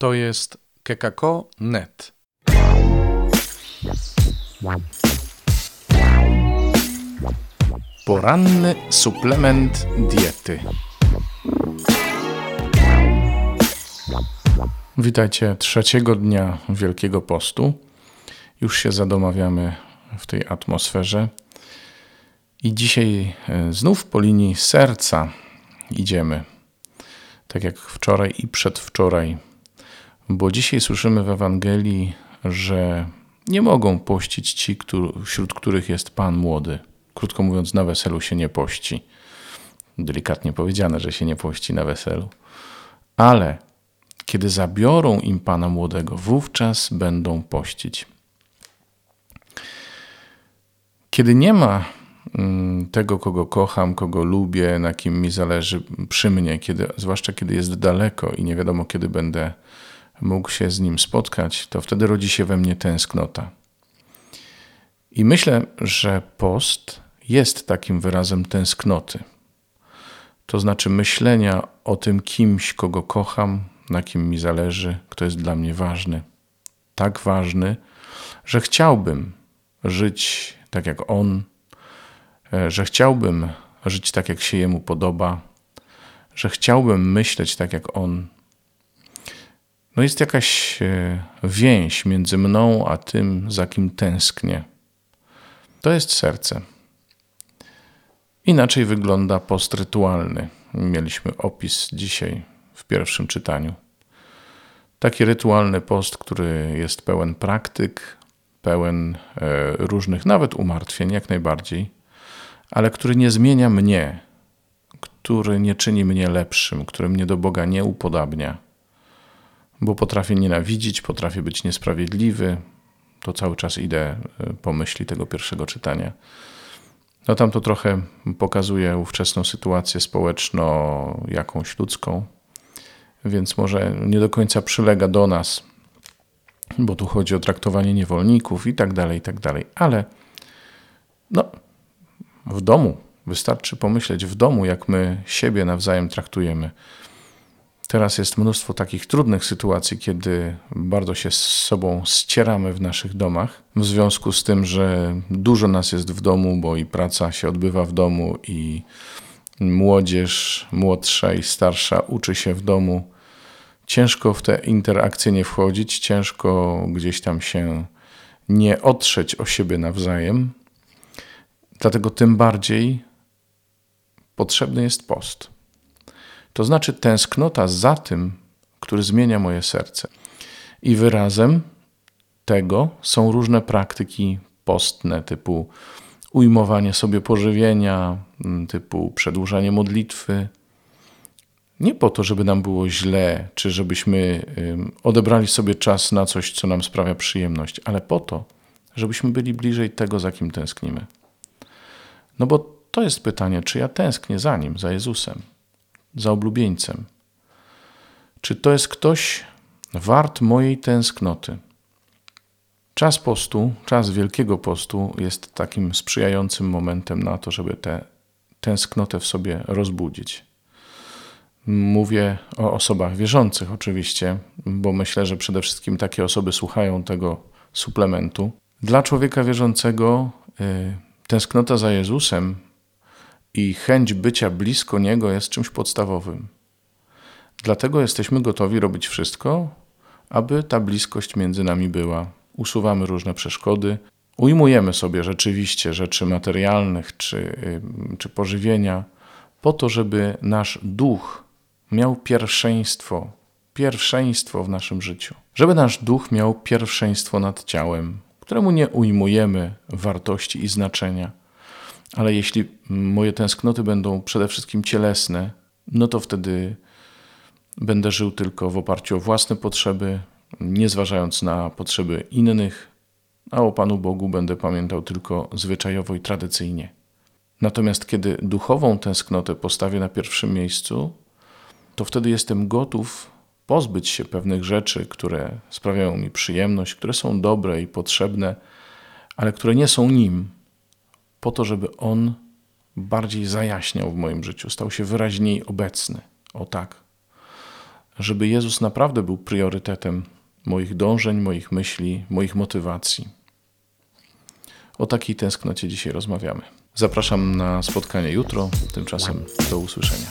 To jest kekako.net. Poranny suplement diety. Witajcie trzeciego dnia Wielkiego Postu. Już się zadomawiamy w tej atmosferze. I dzisiaj e, znów po linii serca idziemy. Tak jak wczoraj i przedwczoraj. Bo dzisiaj słyszymy w Ewangelii, że nie mogą pościć ci, wśród których jest Pan młody. Krótko mówiąc, na weselu się nie pości. Delikatnie powiedziane, że się nie pości na weselu. Ale kiedy zabiorą im Pana młodego, wówczas będą pościć. Kiedy nie ma mm, tego, kogo kocham, kogo lubię, na kim mi zależy przy mnie, kiedy, zwłaszcza kiedy jest daleko i nie wiadomo, kiedy będę mógł się z nim spotkać, to wtedy rodzi się we mnie tęsknota. I myślę, że post jest takim wyrazem tęsknoty. To znaczy myślenia o tym kimś, kogo kocham, na kim mi zależy, kto jest dla mnie ważny. Tak ważny, że chciałbym żyć tak jak on, e, że chciałbym żyć tak, jak się jemu podoba, że chciałbym myśleć tak jak on. No jest jakaś e, więź między mną a tym, za kim tęsknię. To jest serce. Inaczej wygląda post rytualny. Mieliśmy opis dzisiaj w pierwszym czytaniu. Taki rytualny post, który jest pełen praktyk, pełen e, różnych, nawet umartwień, jak najbardziej, ale który nie zmienia mnie, który nie czyni mnie lepszym, który mnie do Boga nie upodabnia, bo potrafię nienawidzić, potrafię być niesprawiedliwy. To cały czas idę e, po myśli tego pierwszego czytania. No tam to trochę pokazuje ówczesną sytuację społeczną, jakąś ludzką, więc może nie do końca przylega do nas, bo tu chodzi o traktowanie niewolników i tak dalej, i tak dalej. Ale no, w domu wystarczy pomyśleć, w domu, jak my siebie nawzajem traktujemy. Teraz jest mnóstwo takich trudnych sytuacji, kiedy bardzo się z sobą ścieramy w naszych domach, w związku z tym, że dużo nas jest w domu, bo i praca się odbywa w domu, i młodzież młodsza i starsza uczy się w domu ciężko w te interakcje nie wchodzić, ciężko gdzieś tam się nie otrzeć o siebie nawzajem. Dlatego tym bardziej potrzebny jest post. To znaczy tęsknota za tym, który zmienia moje serce. I wyrazem tego są różne praktyki postne, typu ujmowanie sobie pożywienia, typu przedłużanie modlitwy, nie po to, żeby nam było źle, czy żebyśmy odebrali sobie czas na coś, co nam sprawia przyjemność, ale po to, żebyśmy byli bliżej tego, za kim tęsknimy. No bo to jest pytanie, czy ja tęsknię za nim, za Jezusem, za oblubieńcem. Czy to jest ktoś wart mojej tęsknoty? Czas postu, czas Wielkiego Postu jest takim sprzyjającym momentem na to, żeby tę tęsknotę w sobie rozbudzić. Mówię o osobach wierzących, oczywiście, bo myślę, że przede wszystkim takie osoby słuchają tego suplementu. Dla człowieka wierzącego y, tęsknota za Jezusem i chęć bycia blisko Niego jest czymś podstawowym. Dlatego jesteśmy gotowi robić wszystko, aby ta bliskość między nami była. Usuwamy różne przeszkody, ujmujemy sobie rzeczywiście rzeczy materialnych czy, czy pożywienia, po to, żeby nasz duch miał pierwszeństwo, pierwszeństwo w naszym życiu. Żeby nasz duch miał pierwszeństwo nad ciałem, któremu nie ujmujemy wartości i znaczenia. Ale jeśli moje tęsknoty będą przede wszystkim cielesne, no to wtedy będę żył tylko w oparciu o własne potrzeby, nie zważając na potrzeby innych, a o Panu Bogu będę pamiętał tylko zwyczajowo i tradycyjnie. Natomiast kiedy duchową tęsknotę postawię na pierwszym miejscu, to wtedy jestem gotów pozbyć się pewnych rzeczy, które sprawiają mi przyjemność, które są dobre i potrzebne, ale które nie są nim, po to, żeby on bardziej zajaśniał w moim życiu, stał się wyraźniej obecny. O tak. żeby Jezus naprawdę był priorytetem moich dążeń, moich myśli, moich motywacji. O takiej tęsknocie dzisiaj rozmawiamy. Zapraszam na spotkanie jutro, tymczasem do usłyszenia.